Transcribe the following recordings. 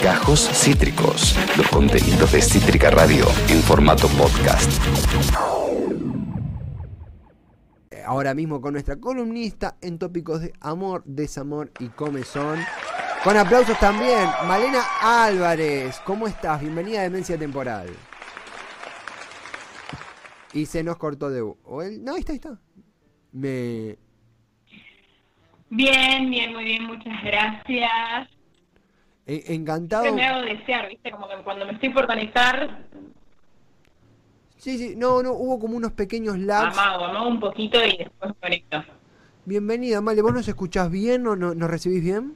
Gajos Cítricos, los contenidos de Cítrica Radio en formato podcast. Ahora mismo con nuestra columnista en tópicos de amor, desamor y comezón. Con aplausos también, Malena Álvarez. ¿Cómo estás? Bienvenida a Demencia Temporal. Y se nos cortó de... ¿O él? No, ahí está, ahí está. Me... Bien, bien, muy bien, muchas gracias. E- encantado. Siempre me hago desear, ¿viste? Como que cuando me estoy por conectar, Sí, sí, no, no, hubo como unos pequeños lags. amago, amago un poquito y después me conecto. Bienvenida, Male, ¿vos nos escuchás bien o no, nos recibís bien?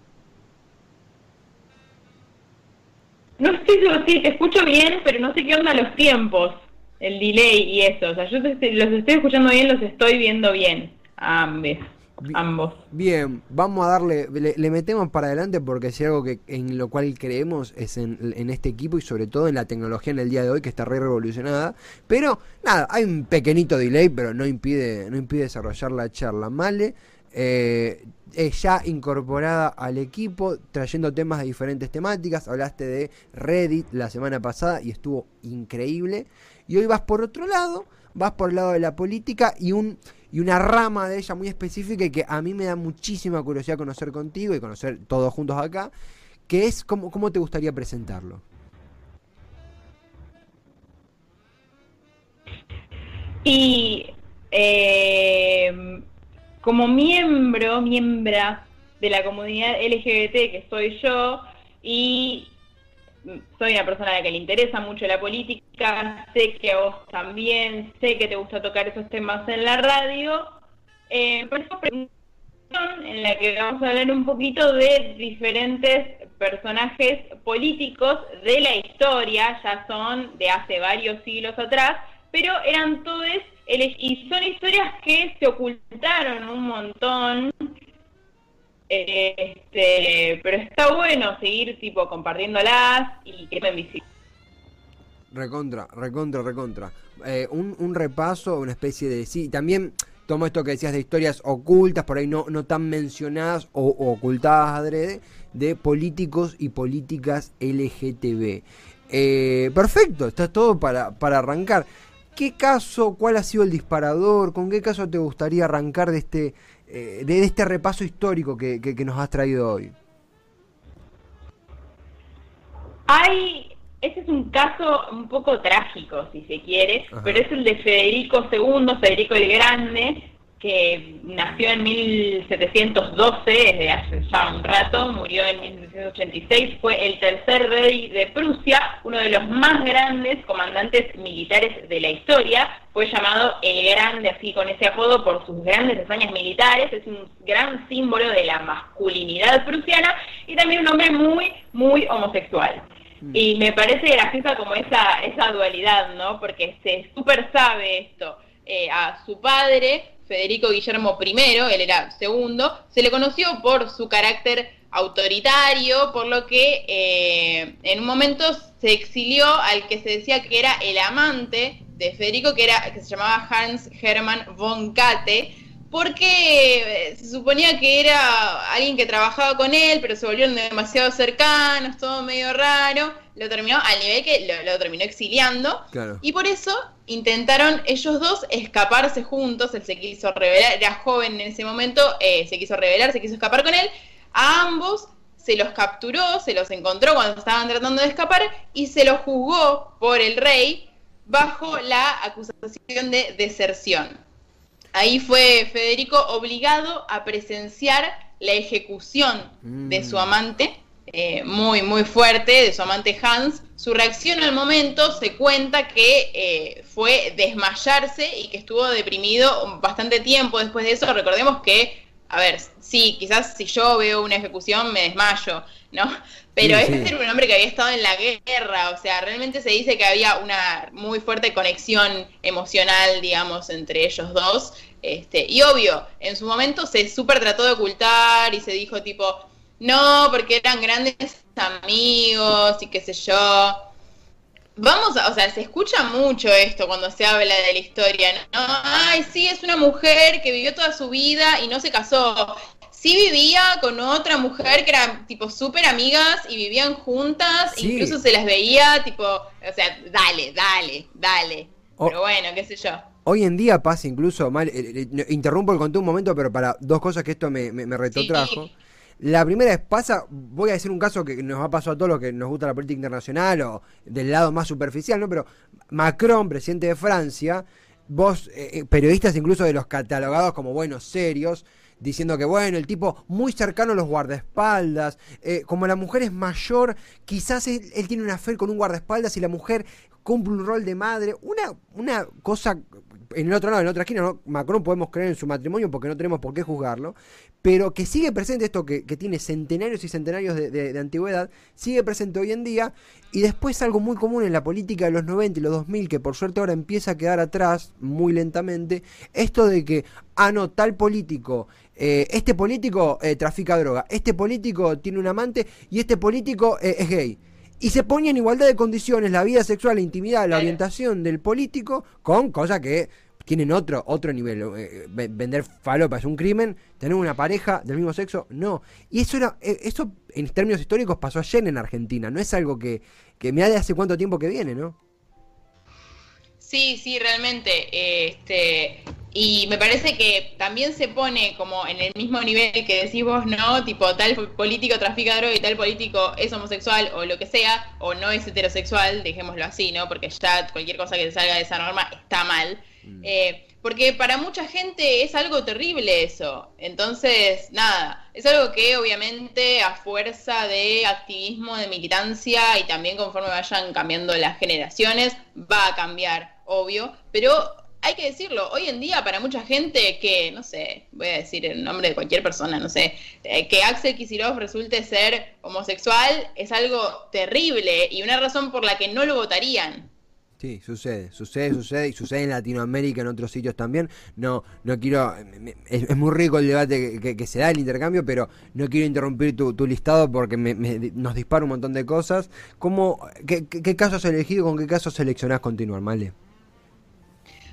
No estoy seguro, sí, te escucho bien, pero no sé qué onda los tiempos, el delay y eso. O sea, yo te los estoy escuchando bien, los estoy viendo bien. A ambos. Bi- ambos. Bien, vamos a darle, le, le metemos para adelante porque si algo que en lo cual creemos es en, en este equipo y sobre todo en la tecnología en el día de hoy que está re revolucionada. Pero nada, hay un pequeñito delay, pero no impide, no impide desarrollar la charla. Male, eh, es ya incorporada al equipo, trayendo temas de diferentes temáticas. Hablaste de Reddit la semana pasada y estuvo increíble. Y hoy vas por otro lado, vas por el lado de la política y un y una rama de ella muy específica y que a mí me da muchísima curiosidad conocer contigo y conocer todos juntos acá, que es cómo, cómo te gustaría presentarlo. Y eh, como miembro, miembra de la comunidad LGBT que soy yo, y soy una persona a la que le interesa mucho la política, sé que a vos también, sé que te gusta tocar esos temas en la radio, eh, en la que vamos a hablar un poquito de diferentes personajes políticos de la historia, ya son de hace varios siglos atrás, pero eran todos, y son historias que se ocultaron un montón, este, pero está bueno seguir tipo compartiéndolas y que sean visibles. Recontra, recontra, recontra. Eh, un, un repaso, una especie de... Sí, también tomo esto que decías de historias ocultas, por ahí no, no tan mencionadas o, o ocultadas adrede, de políticos y políticas LGTB. Eh, perfecto, está todo para, para arrancar. ¿Qué caso, cuál ha sido el disparador? ¿Con qué caso te gustaría arrancar de este, eh, de este repaso histórico que, que- que nos has traído hoy? Hay, ese es un caso un poco trágico, si se quiere, Ajá. pero es el de Federico II, Federico el Grande, que nació en 1712, desde hace ya un rato, murió en 1786, fue el tercer rey de Prusia, uno de los más grandes comandantes militares de la historia, fue llamado el Grande, así con ese apodo, por sus grandes hazañas militares, es un gran símbolo de la masculinidad prusiana y también un hombre muy, muy homosexual. Y me parece graciosa como esa, esa dualidad, ¿no? Porque se súper sabe esto. Eh, a su padre, Federico Guillermo I, él era segundo, se le conoció por su carácter autoritario, por lo que eh, en un momento se exilió al que se decía que era el amante de Federico, que, era, que se llamaba Hans Hermann von Katte, porque eh, se suponía que era alguien que trabajaba con él, pero se volvieron demasiado cercanos, todo medio raro, lo terminó al nivel que lo, lo terminó exiliando, Claro. y por eso intentaron ellos dos escaparse juntos, él se quiso revelar, era joven en ese momento, eh, se quiso revelar, se quiso escapar con él, a ambos se los capturó, se los encontró cuando estaban tratando de escapar y se los juzgó por el rey bajo la acusación de deserción. Ahí fue Federico obligado a presenciar la ejecución de su Mm. amante, eh, muy, muy fuerte, de su amante Hans. Su reacción al momento se cuenta que eh, fue desmayarse y que estuvo deprimido bastante tiempo después de eso. Recordemos que, a ver, sí, quizás si yo veo una ejecución me desmayo, ¿no? Pero Sí, este sí. era un hombre que había estado en la guerra, o sea, realmente se dice que había una muy fuerte conexión emocional, digamos, entre ellos dos. Este, y obvio, en su momento se súper trató de ocultar y se dijo tipo, no, porque eran grandes amigos y qué sé yo. Vamos a, o sea, se escucha mucho esto cuando se habla de la historia, ¿no? Ay, sí, es una mujer que vivió toda su vida y no se casó. sí vivía con otra mujer que eran tipo súper amigas y vivían juntas, Sí. incluso se las veía tipo, o sea, dale, dale, dale. Pero bueno, qué sé yo. Hoy en día pasa incluso mal, eh, eh, no, interrumpo el conteo un momento, pero para dos cosas que esto me, me, me retrotrajo. Sí. La primera es, pasa, voy a decir un caso que nos ha pasado a todos los que nos gusta la política internacional o del lado más superficial, ¿no? Pero Macron, presidente de Francia, vos, eh, eh, periodistas incluso de los catalogados como buenos, serios, diciendo que bueno, el tipo muy cercano a los guardaespaldas, eh, como la mujer es mayor, quizás él, él tiene una fe con un guardaespaldas y la mujer cumple un rol de madre, una, una cosa en el otro lado, en otra esquina, ¿no? Macron podemos creer en su matrimonio porque no tenemos por qué juzgarlo, pero que sigue presente esto que, tiene centenarios y centenarios de antigüedad, sigue presente hoy en día, y después algo muy común en la política de los 90 y los 2000, que por suerte ahora empieza a quedar atrás muy lentamente, esto de que, ah, no, tal político, eh, este político eh, trafica droga, este político tiene un amante y este político eh, es gay. Y se pone en igualdad de condiciones la vida sexual, la intimidad, la orientación del político con cosas que tienen otro otro nivel. Eh, ve- vender falopa es un crimen, tener una pareja del mismo sexo, no. Y eso era eh, eso en términos históricos pasó ayer en Argentina, no es algo que, que mira de hace cuánto tiempo que viene, ¿no? Sí, sí, realmente. Este, y me parece que también se pone como en el mismo nivel que decís vos, ¿no? Tipo, tal político trafica droga y tal político es homosexual o lo que sea, o no es heterosexual, dejémoslo así, ¿no? Porque ya cualquier cosa que salga de esa norma está mal. Eh, porque para mucha gente es algo terrible eso. Entonces, nada, es algo que obviamente a fuerza de activismo, de militancia y también conforme vayan cambiando las generaciones, va a cambiar, obvio. Pero hay que decirlo, hoy en día para mucha gente que, no sé, voy a decir el nombre de cualquier persona, no sé, eh, que Axel Kicillof resulte ser homosexual es algo terrible y una razón por la que no lo votarían. Sí, sucede, sucede, sucede y sucede en Latinoamérica, en otros sitios también. No, no quiero, es, es muy rico el debate que, que- se da el intercambio, pero no quiero interrumpir tu, listado porque me- me- nos dispara un montón de cosas. ¿Cómo, qué, qué, qué casos elegido, con qué casos seleccionás continuar, Male?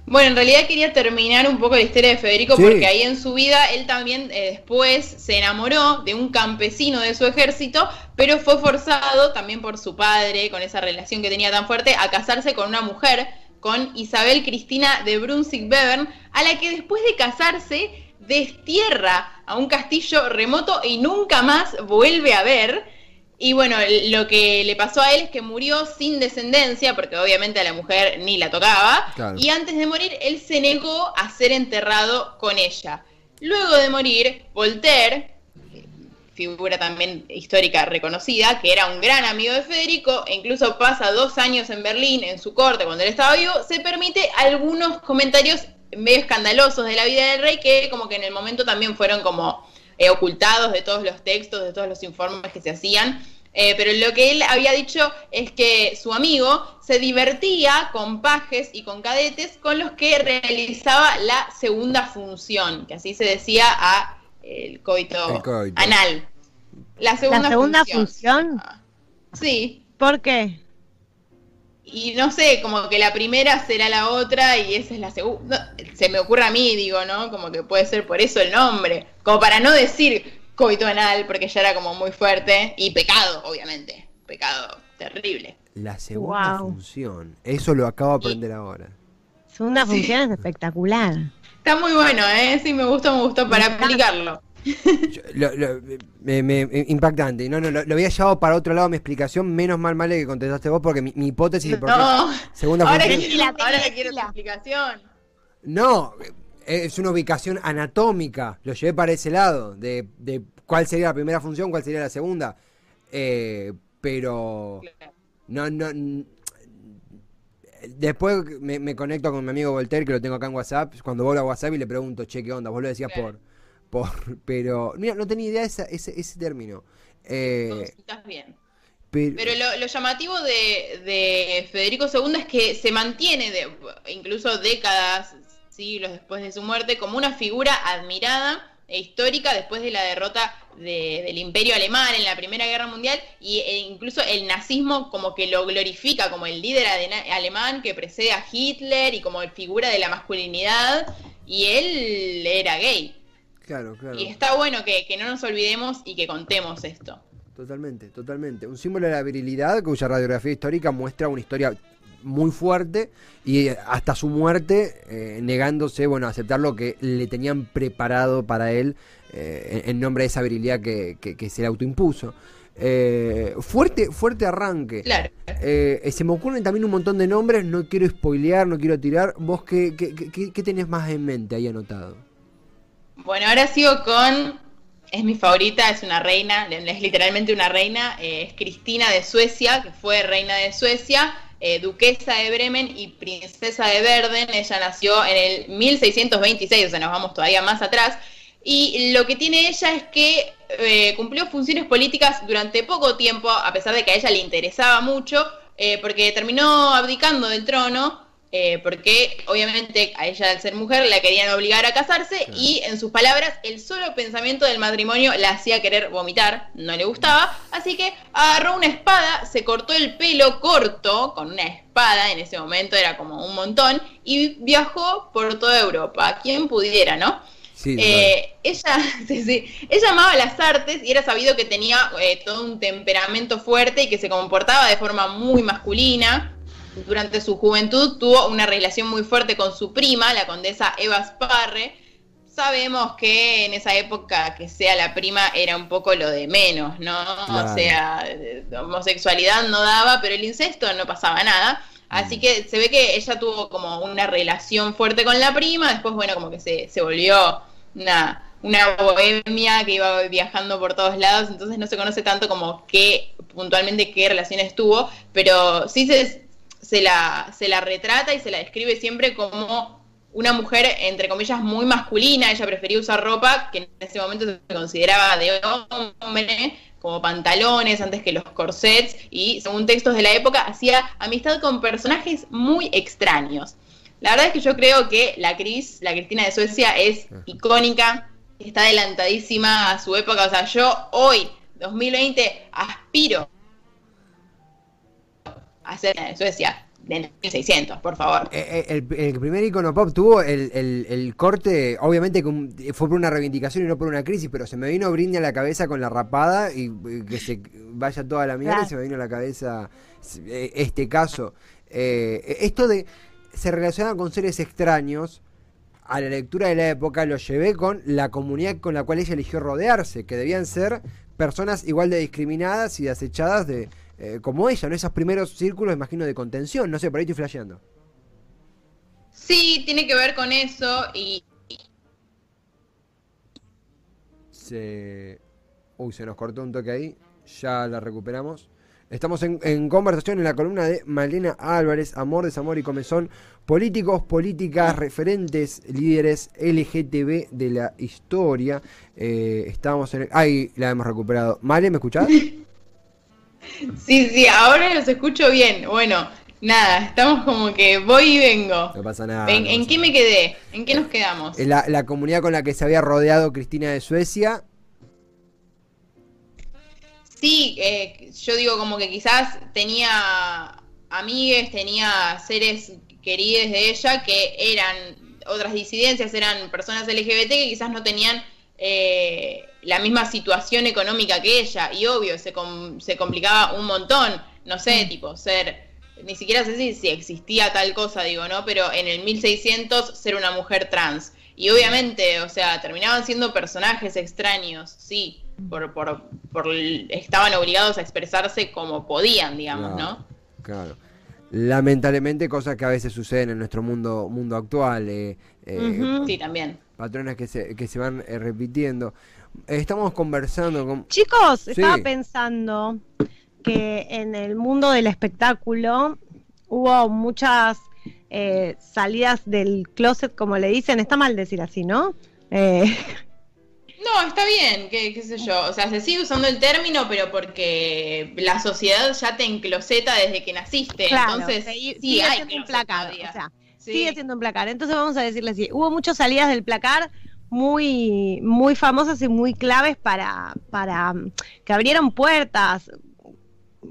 Bueno, en realidad quería terminar un poco la historia de Federico Sí. porque ahí en su vida él también eh, después se enamoró de un campesino de su ejército, pero fue forzado también por su padre, con esa relación que tenía tan fuerte, a casarse con una mujer, con Isabel Cristina de Brunswick-Bevern, a la que después de casarse destierra a un castillo remoto y nunca más vuelve a ver. Y bueno, lo que le pasó a él es que murió sin descendencia, porque obviamente a la mujer ni la tocaba. Claro. Y antes de morir, él se negó a ser enterrado con ella. Luego de morir, Voltaire, figura también histórica reconocida, que era un gran amigo de Federico, e incluso pasa dos años en Berlín, en su corte, cuando él estaba vivo, se permite algunos comentarios medio escandalosos de la vida del rey, que como que en el momento también fueron como eh, ocultados de todos los textos, de todos los informes que se hacían. Eh, pero lo que él había dicho es que su amigo se divertía con pajes y con cadetes con los que realizaba la segunda función, que así se decía a el coito, El coito. anal. La segunda, ¿La segunda función. función? Sí, ¿Por qué? Y no sé, como que la primera será la otra y esa es la segunda. Se me ocurre a mí, digo, ¿no? Como que puede ser por eso el nombre. Como para no decir coito anal, porque ya era como muy fuerte. Y pecado, obviamente. Pecado terrible. La segunda Wow. función, eso lo acabo de aprender ahora. Segunda función es espectacular. Está muy bueno, ¿eh? Sí, me gustó, me gustó para aplicarlo. Yo- lo- lo- me- me- impactante. No, no, lo, lo había llevado para otro lado mi explicación. Menos mal, Male, que contestaste vos, porque mi, mi hipótesis de por qué No, segunda ahora función. que quiero, ahora que quiero tu explicación. No, eh, es una ubicación anatómica. Lo llevé para ese lado. De, de cuál sería la primera función, cuál sería la segunda. Eh, pero. No, no. Después me, me conecto con mi amigo Voltaire, que lo tengo acá en WhatsApp. Cuando vuelvo a WhatsApp y le pregunto, che, ¿qué onda? Vos lo decías Claro. por, por. Pero. Mira, no tenía idea de esa- ese, ese término. Eh, Estás bien. pero, Pero lo, lo llamativo de, de Federico II es que se mantiene, de, incluso décadas, siglos después de su muerte, como una figura admirada e histórica después de la derrota de- del imperio alemán en la Primera Guerra Mundial y, e incluso el nazismo como que lo glorifica como el líder alemán que precede a Hitler y como figura de la masculinidad y él era gay. Claro, claro. Y está bueno que, que no nos olvidemos y que contemos esto. Totalmente, totalmente. Un símbolo de la virilidad cuya radiografía histórica muestra una historia muy fuerte y eh, hasta su muerte eh, negándose bueno a aceptar lo que le tenían preparado para él eh, en, en nombre de esa virilidad que, que- que se le autoimpuso. Eh, fuerte, fuerte arranque. Claro. Se me ocurren también un montón de nombres, no quiero spoilear, no quiero tirar. ¿Vos qué, qué, qué- qué tenés más en mente ahí anotado? Bueno, ahora sigo con. Es mi favorita, es una reina, es literalmente una reina. eh, es Cristina de Suecia, que fue reina de Suecia, eh, duquesa de Bremen y princesa de Verden. Ella nació en el 1626, o sea, nos vamos todavía más atrás. Y lo que tiene ella es que eh, cumplió funciones políticas durante poco tiempo, a pesar de que a ella le interesaba mucho, porque terminó abdicando del trono, eh, porque obviamente a ella al ser mujer la querían obligar a casarse y en sus palabras el solo pensamiento del matrimonio la hacía querer vomitar, no le gustaba, así que agarró una espada, se cortó el pelo corto con una espada, en ese momento era como un montón, y viajó por toda Europa, quien pudiera, ¿no? Sí, Eh, ella, sí, sí. ella amaba las artes y era sabido que tenía eh, todo un temperamento fuerte y que se comportaba de forma muy masculina. Durante su juventud tuvo una relación muy fuerte con su prima, la condesa Eva Sparre. Sabemos que en esa época que sea la prima era un poco lo de menos, ¿no? Claro. O sea, homosexualidad no daba, pero el incesto no pasaba nada. Así que se ve que ella tuvo como una relación fuerte con la prima, después, bueno, como que se, se volvió una, una bohemia que iba viajando por todos lados, entonces no se conoce tanto como qué, puntualmente qué relaciones tuvo, pero sí se, se, la, se la retrata y se la describe siempre como una mujer, entre comillas, muy masculina, ella prefería usar ropa que en ese momento se consideraba de hombre, como pantalones antes que los corsets, y según textos de la época, hacía amistad con personajes muy extraños. La verdad es que yo creo que la Cris, la Cristina de Suecia, es icónica, está adelantadísima a su época. O sea, yo hoy, 2020, aspiro a ser de Suecia de 1600, por favor. Eh, eh, El, el primer icono pop tuvo el, el- el corte, obviamente que un- fue por una reivindicación y no por una crisis, pero se me vino Britney a la cabeza con la rapada y que se vaya toda la mierda y se me vino a la cabeza eh, este caso. Eh, esto de se relaciona con seres extraños, a la lectura de la época lo llevé con la comunidad con la cual ella eligió rodearse, que debían ser personas igual de discriminadas y de acechadas de, eh, como ella, ¿no? Esos primeros círculos, imagino, de contención. No sé, por ahí estoy flasheando. Sí, tiene que ver con eso y Se... Uy, se nos cortó un toque ahí. Ya la recuperamos. Estamos en, en conversación en la columna de Malena Álvarez, Amor, Desamor y Comezón. Políticos, políticas, referentes, líderes LGTB de la historia. Eh, estamos en el... Ahí la hemos recuperado. Male, ¿me escuchás? Sí, sí, ahora los escucho bien. Bueno, nada, estamos como que voy y vengo. No pasa nada. ¿En, no en qué me quedé? ¿En qué nos quedamos? nada. La, la comunidad con la que se había rodeado Cristina de Suecia. Sí, eh, yo digo como que quizás tenía amigues, tenía seres queridos de ella que eran otras disidencias, eran personas LGBT que quizás no tenían eh, la misma situación económica que ella. Y obvio, se, com- se complicaba un montón, no sé, tipo, ser, ni siquiera sé si, si existía tal cosa, digo, ¿no? Pero en el 1600 ser una mujer trans. Y obviamente, o sea, terminaban siendo personajes extraños, sí, por, por, por estaban obligados a expresarse como podían, digamos, ¿no? Claro. Lamentablemente cosas que a veces suceden en nuestro mundo mundo actual, eh, eh. Sí, también. Patrones que se, que se van eh, repitiendo. Estamos conversando con... Chicos, Sí. estaba pensando que en el mundo del espectáculo hubo muchas eh, salidas del closet, como le dicen. Está mal decir así, ¿no? Eh, No, está bien, qué, qué sé yo. O sea, se sigue usando el término, pero porque la sociedad ya te encloseta desde que naciste. claro, Entonces, se- sí, sigue hay un todavía. O sea, Sigue siendo un placar. Entonces vamos a decirle así. Hubo muchas salidas del placar muy, muy famosas y muy claves para, para mm, que abrieron puertas.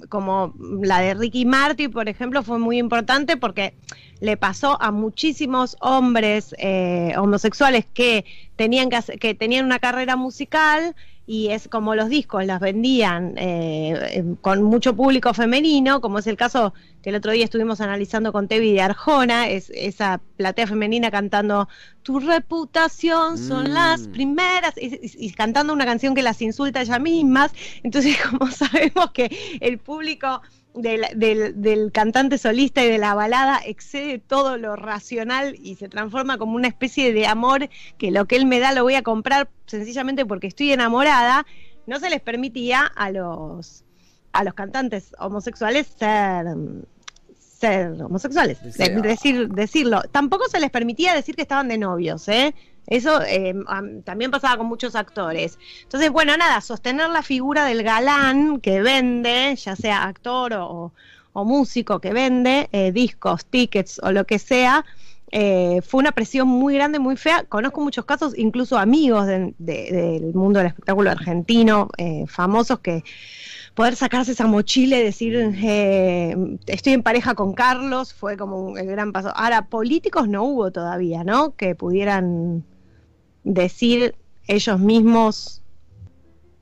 como la de Ricky Martin, por ejemplo, fue muy importante porque le pasó a muchísimos hombres eh, homosexuales que tenían que, que tenían una carrera musical y es como los discos las vendían eh, con mucho público femenino, como es el caso que el otro día estuvimos analizando con Tevi de Arjona, es esa platea femenina cantando Tu reputación son las mm. primeras, y, cantando una canción que las insulta ella mismas. Entonces, como sabemos que el público del, del, cantante solista y de la balada excede todo lo racional y se transforma como una especie de amor que lo que él me da lo voy a comprar sencillamente porque estoy enamorada, no se les permitía a los a los cantantes homosexuales ser ser homosexuales, decir, decirlo. Tampoco se les permitía decir que estaban de novios, ¿eh? Eso eh, también pasaba con muchos actores. Entonces, bueno, nada, sostener la figura del galán que vende, ya sea actor o, músico que vende eh, discos, tickets o lo que sea, eh, fue una presión muy grande, muy fea. Conozco muchos casos, incluso amigos del mundo del espectáculo argentino, famosos que poder sacarse esa mochila y decir, estoy en pareja con Carlos, fue como un, el gran paso. Ahora, políticos no hubo todavía, ¿no? Que pudieran decir ellos mismos.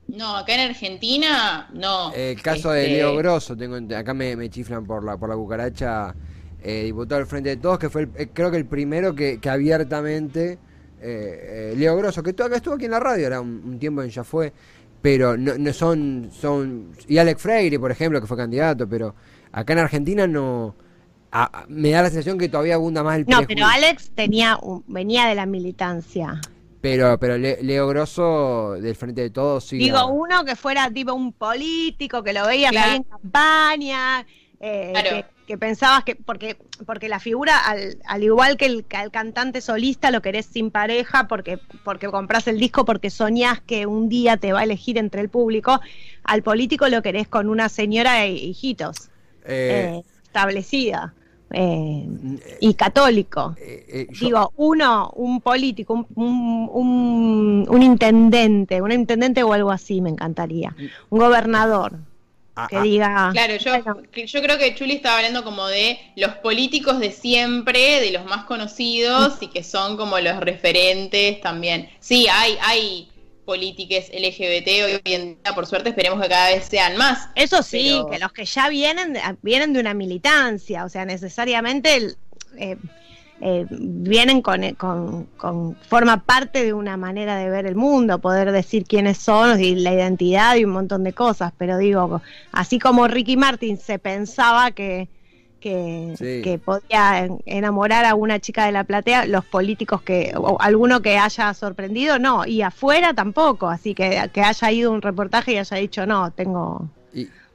No, acá en Argentina no. El caso de este, Leo Grosso, tengo, acá me, chiflan por la, por la cucaracha, eh, diputado del Frente de Todos, que fue eh, creo que el primero que, abiertamente, eh, Leo Grosso, que acá estuvo aquí en la radio, era un, tiempo en ya fue, pero no, no, son, son, y Alex Freire, por ejemplo, que fue candidato, pero acá en Argentina no, me da la sensación que todavía abunda más el No, pero Alex tenía, venía de la militancia. Pero, pero Leo Grosso del Frente de Todos sí. Digo, uno que fuera tipo un político, que lo veía en campaña, eh, que, pensabas que, porque, porque la figura, al, al igual que el, cantante solista, lo querés sin pareja, porque, porque compras el disco, porque soñás que un día te va a elegir entre el público, al político lo querés con una señora e hijitos. Eh, eh, establecida. Eh, y católico. Eh, eh, Digo, uno, un político, un, un, intendente, un intendente o algo así me encantaría. Un gobernador. Ah, que ah. diga. Claro, yo, yo creo que Chuli estaba hablando como de los políticos de siempre, de los más conocidos y que son como los referentes también. Sí, hay, hay políticas LGBT hoy en día, por suerte, esperemos que cada vez sean más. Eso sí, que los que ya vienen, vienen de una militancia, o sea, necesariamente eh, eh, vienen con, con, con, forma parte de una manera de ver el mundo, poder decir quiénes son y la identidad y un montón de cosas, pero digo, así como Ricky Martin se pensaba que que, podía enamorar a una chica de la platea, los políticos que, o alguno que haya sorprendido, no, y afuera tampoco, así que que haya ido un reportaje y haya dicho, no, tengo...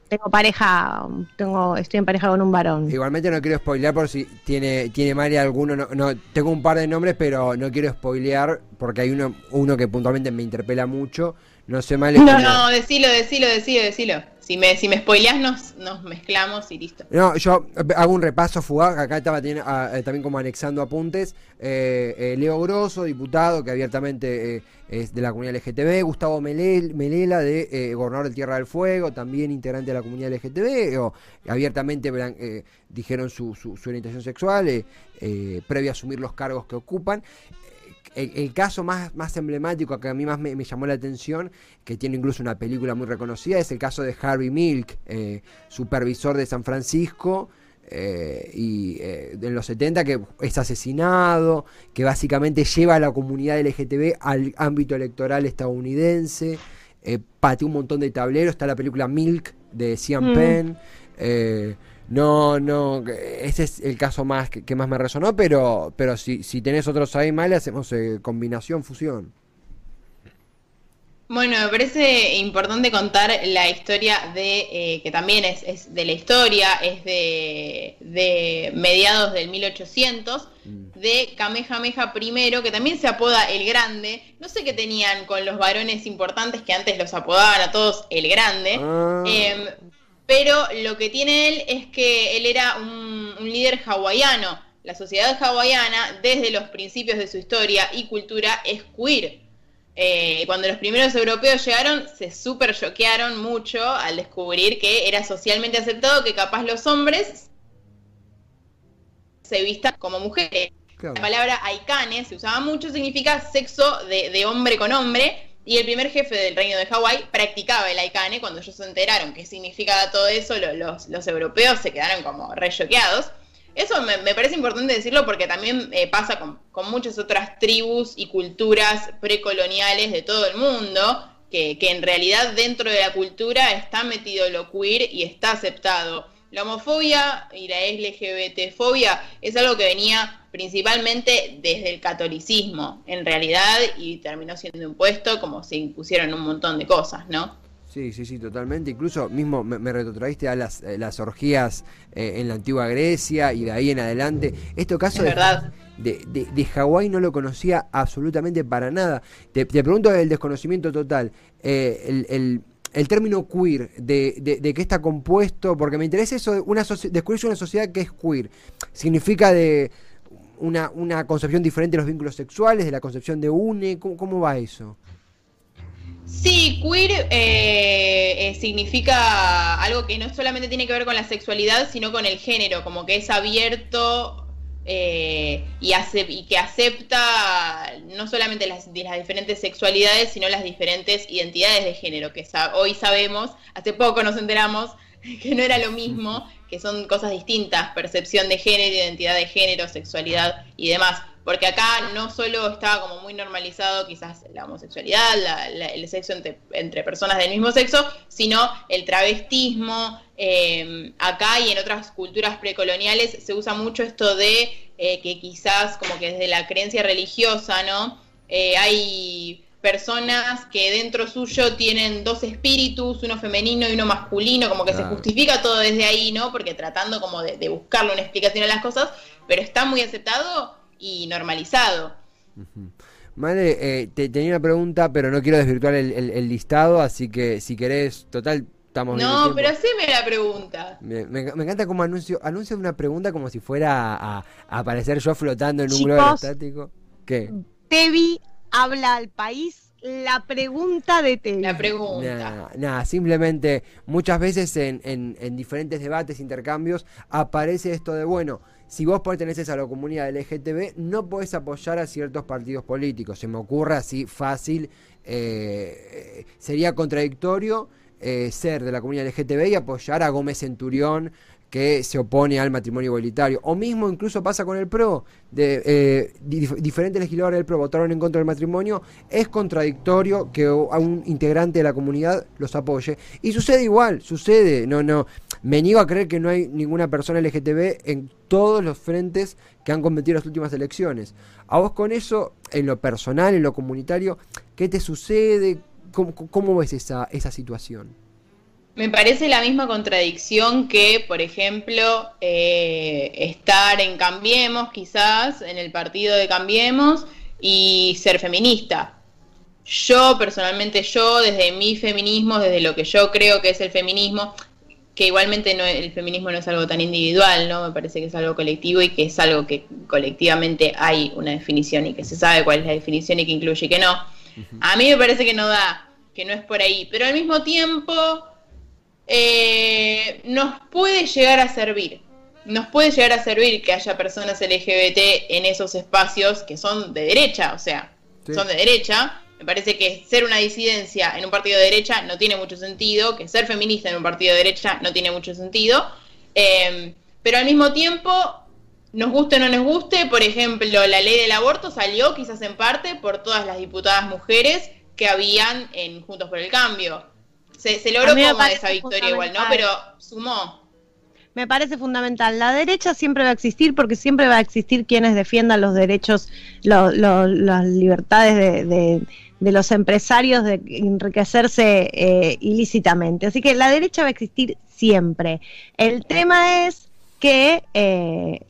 tengo pareja, tengo, estoy en pareja con un varón. Igualmente no quiero spoilear por si tiene, tiene María alguno, no, tengo un par de nombres, pero no quiero spoilear porque hay uno, uno que puntualmente me interpela mucho. No sé mal. No, no, decilo, decilo, decilo, decilo. Si me, si me spoileás, nos, nos mezclamos y listo. No, yo hago un repaso fugaz. Acá estaba ah, eh, también como anexando apuntes. Eh, eh, Leo Grosso, diputado que abiertamente es de la comunidad LGTB. Gustavo Melela, de gobernador de Tierra del Fuego, también integrante de la comunidad LGTB. O, abiertamente dijeron su, su, su orientación sexual previo a asumir los cargos que ocupan el, caso más, más emblemático que a mí más me, llamó la atención, que tiene incluso una película muy reconocida, es el caso de Harvey Milk, eh, supervisor de San Francisco, eh, y eh, en los 70 que es asesinado, que básicamente lleva a la comunidad LGTB al ámbito electoral estadounidense, pateó un montón de tableros, está la película Milk de Cian mm. Penn. No, no, ese es el caso más que, más me resonó, pero, pero si, si tenés otros ahí mal, hacemos eh, combinación, fusión. Bueno, me parece importante contar la historia de, eh, que también es, de la historia, es de, de mediados del 1800, mm. de Kamehameha I, que también se apoda el Grande. No sé qué tenían con los varones importantes que antes los apodaban a todos el Grande. Ah. Em, pero lo que tiene él es que él era un, líder hawaiano. La sociedad hawaiana, desde los principios de su historia y cultura, es queer. eh, cuando los primeros europeos llegaron, se súper choquearon mucho al descubrir que era socialmente aceptado que capaz los hombres se vistan como mujeres. La palabra aikane se usaba mucho, significa sexo de, hombre con hombre, y el primer jefe del reino de Hawái practicaba el aikane. Cuando ellos se enteraron qué significaba todo eso, los, europeos se quedaron como re choqueados. Eso me, parece importante decirlo porque también eh, pasa con, muchas otras tribus y culturas precoloniales de todo el mundo, que, que, en realidad dentro de la cultura está metido lo queer y está aceptado. La homofobia y la LGBTfobia es algo que venía principalmente desde el catolicismo, en realidad, y terminó siendo impuesto como se impusieron un montón de cosas, ¿no? Sí, sí, sí, totalmente. Incluso mismo me, me retrotraíste a las, eh, las orgías eh, en la antigua Grecia y de ahí en adelante. Este caso de, de, de, Hawái no lo conocía absolutamente para nada. Te, pregunto el desconocimiento total. Eh, el, el, el, término queer, de, de, qué está compuesto, porque me interesa eso, una descubrirse una sociedad que es queer. Significa de una, una concepción diferente de los vínculos sexuales, de la concepción de UNE, cómo va eso? Sí, queer eh, eh, significa algo que no solamente tiene que ver con la sexualidad, sino con el género, como que es abierto eh, y, y, que acepta no solamente las, las, diferentes sexualidades, sino las diferentes identidades de género, que hoy sabemos, hace poco nos enteramos que no era lo mismo, que son cosas distintas, percepción de género, identidad de género, sexualidad y demás porque acá no solo estaba como muy normalizado quizás la homosexualidad, el sexo entre, personas del mismo sexo, sino el travestismo. Eh, acá y en otras culturas precoloniales se usa mucho esto de eh, que quizás como que desde la creencia religiosa, ¿no? Eh, hay personas que dentro suyo tienen dos espíritus, uno femenino y uno masculino, como que se justifica todo desde ahí, ¿no? Porque tratando como de, de buscarle una explicación a las cosas, pero está muy aceptado y normalizado. Vale, eh, te, tenía una pregunta, pero no quiero desvirtuar el, listado, así que si querés, total, estamos No, pero haceme la pregunta. Me, encanta como anuncio, anuncio una pregunta como si fuera a, aparecer yo flotando en un globo estático. ¿Qué? Tevi habla al país. La pregunta de Tevi. La pregunta. Nada, simplemente muchas veces en, en, en diferentes debates, intercambios, aparece esto de, bueno, si vos perteneces a la comunidad LGTB, no podés apoyar a ciertos partidos políticos. Se me ocurre así fácil, eh, sería contradictorio eh, ser de la comunidad LGTB y apoyar a Gómez Centurión que se opone al matrimonio igualitario. O mismo incluso pasa con el PRO. De, eh, diferentes legisladores del PRO votaron en contra del matrimonio. Es contradictorio que a un integrante de la comunidad los apoye. Y sucede igual, sucede. No, no. Me niego a creer que no hay ninguna persona LGTB en todos los frentes que han cometido las últimas elecciones. A vos con eso, en lo personal, en lo comunitario, ¿qué te sucede? ¿Cómo, ves esa, esa situación? Me parece la misma contradicción que, por ejemplo, eh, estar en Cambiemos, quizás, en el partido de Cambiemos, y ser feminista. Yo, personalmente, yo, desde mi feminismo, desde lo que yo creo que es el feminismo, que igualmente no, el feminismo no es algo tan individual, ¿no? Me parece que es algo colectivo y que es algo que colectivamente hay una definición y que se sabe cuál es la definición y que incluye y que no. A mí me parece que no da, que no es por ahí, pero al mismo tiempo eh, nos puede llegar a servir. Nos puede llegar a servir que haya personas LGBT en esos espacios que son de derecha, o sea, son de derecha. Me parece que ser una disidencia en un partido de derecha no tiene mucho sentido, que ser feminista en un partido de derecha no tiene mucho sentido. Em, pero al mismo tiempo, nos guste o no nos guste, por ejemplo, la ley del aborto salió quizás en parte por todas las diputadas mujeres que habían en Juntos por el Cambio. Se, logró como esa victoria igual, ¿no? Pero sumó. Me parece fundamental. La derecha siempre va a existir porque siempre va a existir quienes defiendan los derechos, las libertades de, los empresarios de enriquecerse eh, ilícitamente. Así que la derecha va a existir siempre. El tema es que eh,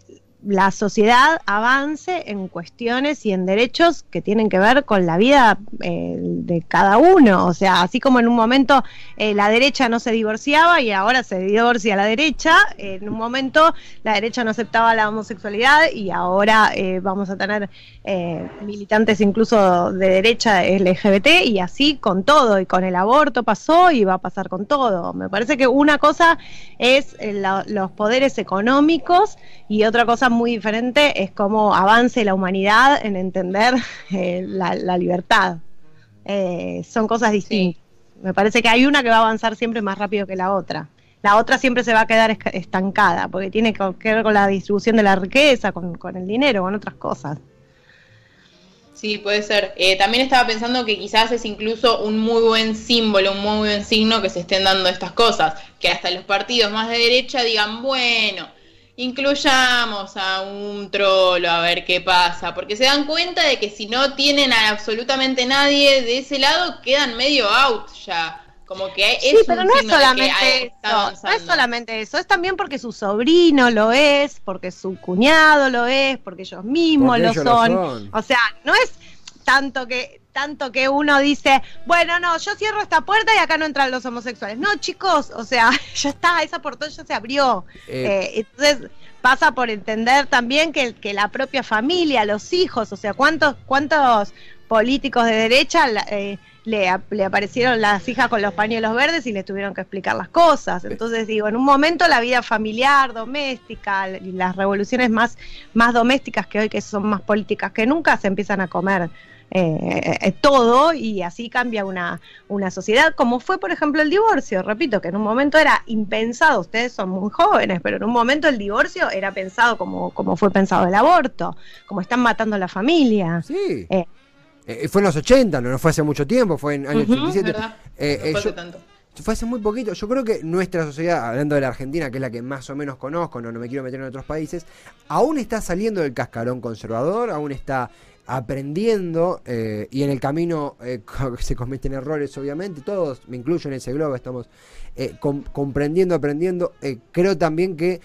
la sociedad avance en cuestiones y en derechos que tienen que ver con la vida eh, de cada uno. O sea, así como en un momento eh, la derecha no se divorciaba y ahora se divorcia la derecha, en un momento la derecha no aceptaba la homosexualidad y ahora eh, vamos a tener militantes incluso de derecha LGBT y así con todo. Y con el aborto pasó y va a pasar con todo. Me parece que una cosa es los poderes económicos y otra cosa muy diferente es cómo avance la humanidad en entender eh, la, libertad. Eh, son cosas distintas. Me parece que hay una que va a avanzar siempre más rápido que la otra. La otra siempre se va a quedar estancada, porque tiene que ver con la distribución de la riqueza, con, el dinero, con otras cosas. Sí, puede ser. Eh, también estaba pensando que quizás es incluso un muy buen símbolo, un muy buen signo que se estén dando estas cosas, que hasta los partidos más de derecha digan, bueno, incluyamos a un trolo a ver qué pasa, porque se dan cuenta de que si no tienen a absolutamente nadie de ese lado, quedan medio out ya. Como que es sí, pero no es solamente eso, no es solamente eso, es también porque su sobrino lo es, porque su cuñado lo es, porque ellos mismos lo, son. O sea, no es tanto que tanto que uno dice, bueno, no, yo cierro esta puerta y acá no entran los homosexuales. No, chicos, o sea, ya está, esa puerta ya se abrió. Eh. Eh, entonces pasa por entender también que, que la propia familia, los hijos, o sea, cuántos, cuántos políticos de derecha eh, le, le, aparecieron las hijas con los pañuelos verdes y le tuvieron que explicar las cosas. Entonces digo, en un momento la vida familiar, doméstica, las revoluciones más, más domésticas que hoy que son más políticas que nunca, se empiezan a comer eh, eh, todo y así cambia una, una sociedad, como fue por ejemplo el divorcio, repito, que en un momento era impensado, ustedes son muy jóvenes, pero en un momento el divorcio era pensado como, como fue pensado el aborto, como están matando a la familia. Sí. Eh, fue en los 80, no, fue hace mucho tiempo, fue en años 87. fue, tanto. fue hace muy poquito. Yo creo que nuestra sociedad, hablando de la Argentina, que es la que más o menos conozco, no, no me quiero meter en otros países, aún está saliendo del cascarón conservador, aún está aprendiendo eh, y en el camino eh, se cometen errores, obviamente, todos, me incluyo en ese globo, estamos eh, comprendiendo, aprendiendo. creo también que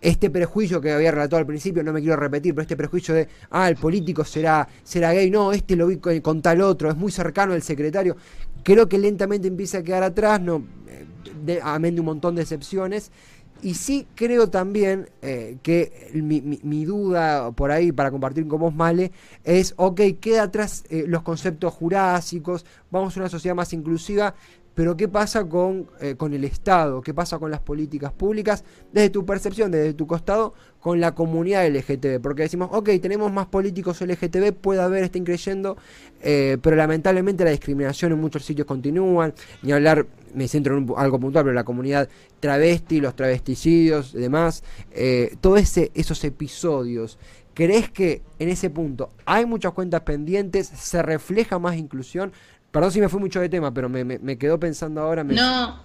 este prejuicio que había relatado al principio, no me quiero repetir, pero este prejuicio de, ah, el político será, será gay, no, este lo vi con, tal otro, es muy cercano al secretario, creo que lentamente empieza a quedar atrás, no, de, amén de un montón de excepciones. Y sí creo también eh, que mi, duda por ahí para compartir con vos, Male, es, ok, queda atrás eh, los conceptos jurásicos, vamos a una sociedad más inclusiva, pero ¿qué pasa con, eh, con el Estado? ¿Qué pasa con las políticas públicas? Desde tu percepción, desde tu costado, con la comunidad LGTB. Porque decimos, ok, tenemos más políticos LGTB, puede haber, estén creyendo, eh, pero lamentablemente la discriminación en muchos sitios continúan. Ni hablar, me centro en algo puntual, pero la comunidad travesti, los travesticidios demás. Eh, todos esos episodios. ¿Crees que en ese punto hay muchas cuentas pendientes? ¿Se refleja más inclusión? Perdón si me fui mucho de tema, pero me, me, pensando ahora. No,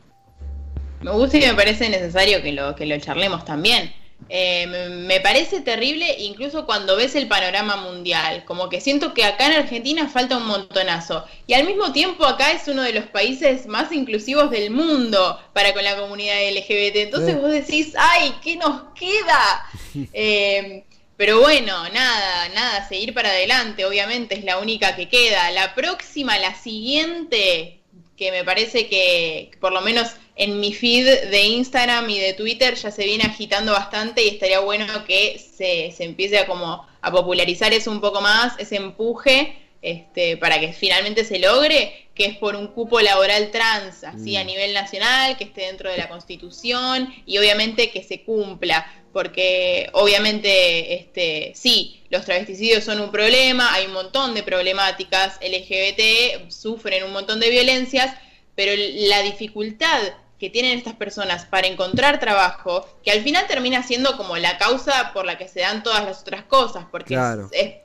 me gusta y me parece necesario que lo, que lo charlemos también. Eh, me, parece terrible incluso cuando ves el panorama mundial, como que siento que acá en Argentina falta un montonazo y al mismo tiempo acá es uno de los países más inclusivos del mundo para con la comunidad LGBT, entonces vos decís, ay, ¿qué nos queda? Eh, pero bueno, nada, nada, seguir para adelante, obviamente es la única que queda. La próxima, la siguiente, que me parece que por lo menos en mi feed de Instagram y de Twitter ya se viene agitando bastante y estaría bueno que se, se empiece a como a popularizar eso un poco más, ese empuje, este, para que finalmente se logre, que es por un cupo laboral trans, así a mm. nivel nacional, que esté dentro de la Constitución y obviamente que se cumpla porque obviamente, este, sí, los travesticidios son un problema, hay un montón de problemáticas, LGBT sufren un montón de violencias, pero la dificultad que tienen estas personas para encontrar trabajo, que al final termina siendo como la causa por la que se dan todas las otras cosas, porque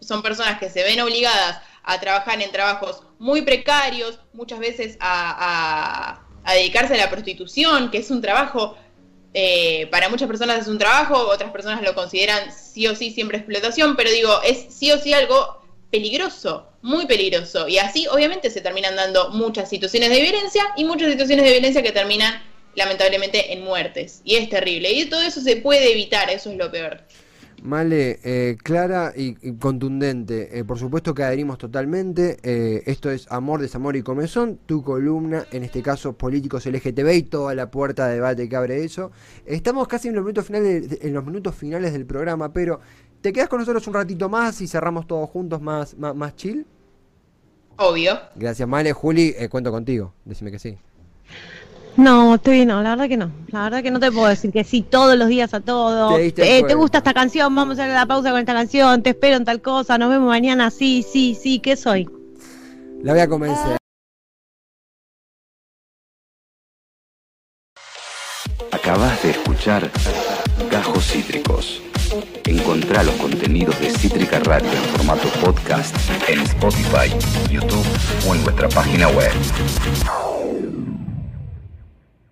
son personas que se ven obligadas a trabajar en trabajos muy precarios, muchas veces a, a dedicarse a la prostitución, que es un trabajo eh, para muchas personas es un trabajo, otras personas lo consideran sí o sí siempre explotación, pero digo, es sí o sí algo peligroso, muy peligroso. Y así obviamente se terminan dando muchas situaciones de violencia y muchas situaciones de violencia que terminan lamentablemente en muertes. Y es terrible. Y todo eso se puede evitar, eso es lo peor. Male, eh, clara y, y contundente. Eh, por supuesto que adherimos totalmente. Eh, esto es Amor, Desamor y Comezón, tu columna, en este caso políticos LGTB y toda la puerta de debate que abre eso. Estamos casi en los minutos finales, en los minutos finales del programa, pero ¿te quedas con nosotros un ratito más y cerramos todos juntos más, más, más chill? Obvio. Gracias, Male. Juli, eh, cuento contigo. Decime que sí. No, estoy no, la verdad que no. La verdad que no te puedo decir que sí todos los días a todo. Te diste Eh, ¿Te gusta esta canción? Vamos a hacer la pausa con esta canción. Te espero en tal cosa. Nos vemos mañana. Sí, sí, sí. ¿Qué soy? La voy a convencer. Acabas de escuchar Gajos Cítricos. Encontrá los contenidos de Cítrica Radio en formato podcast en Spotify, YouTube o en nuestra página web.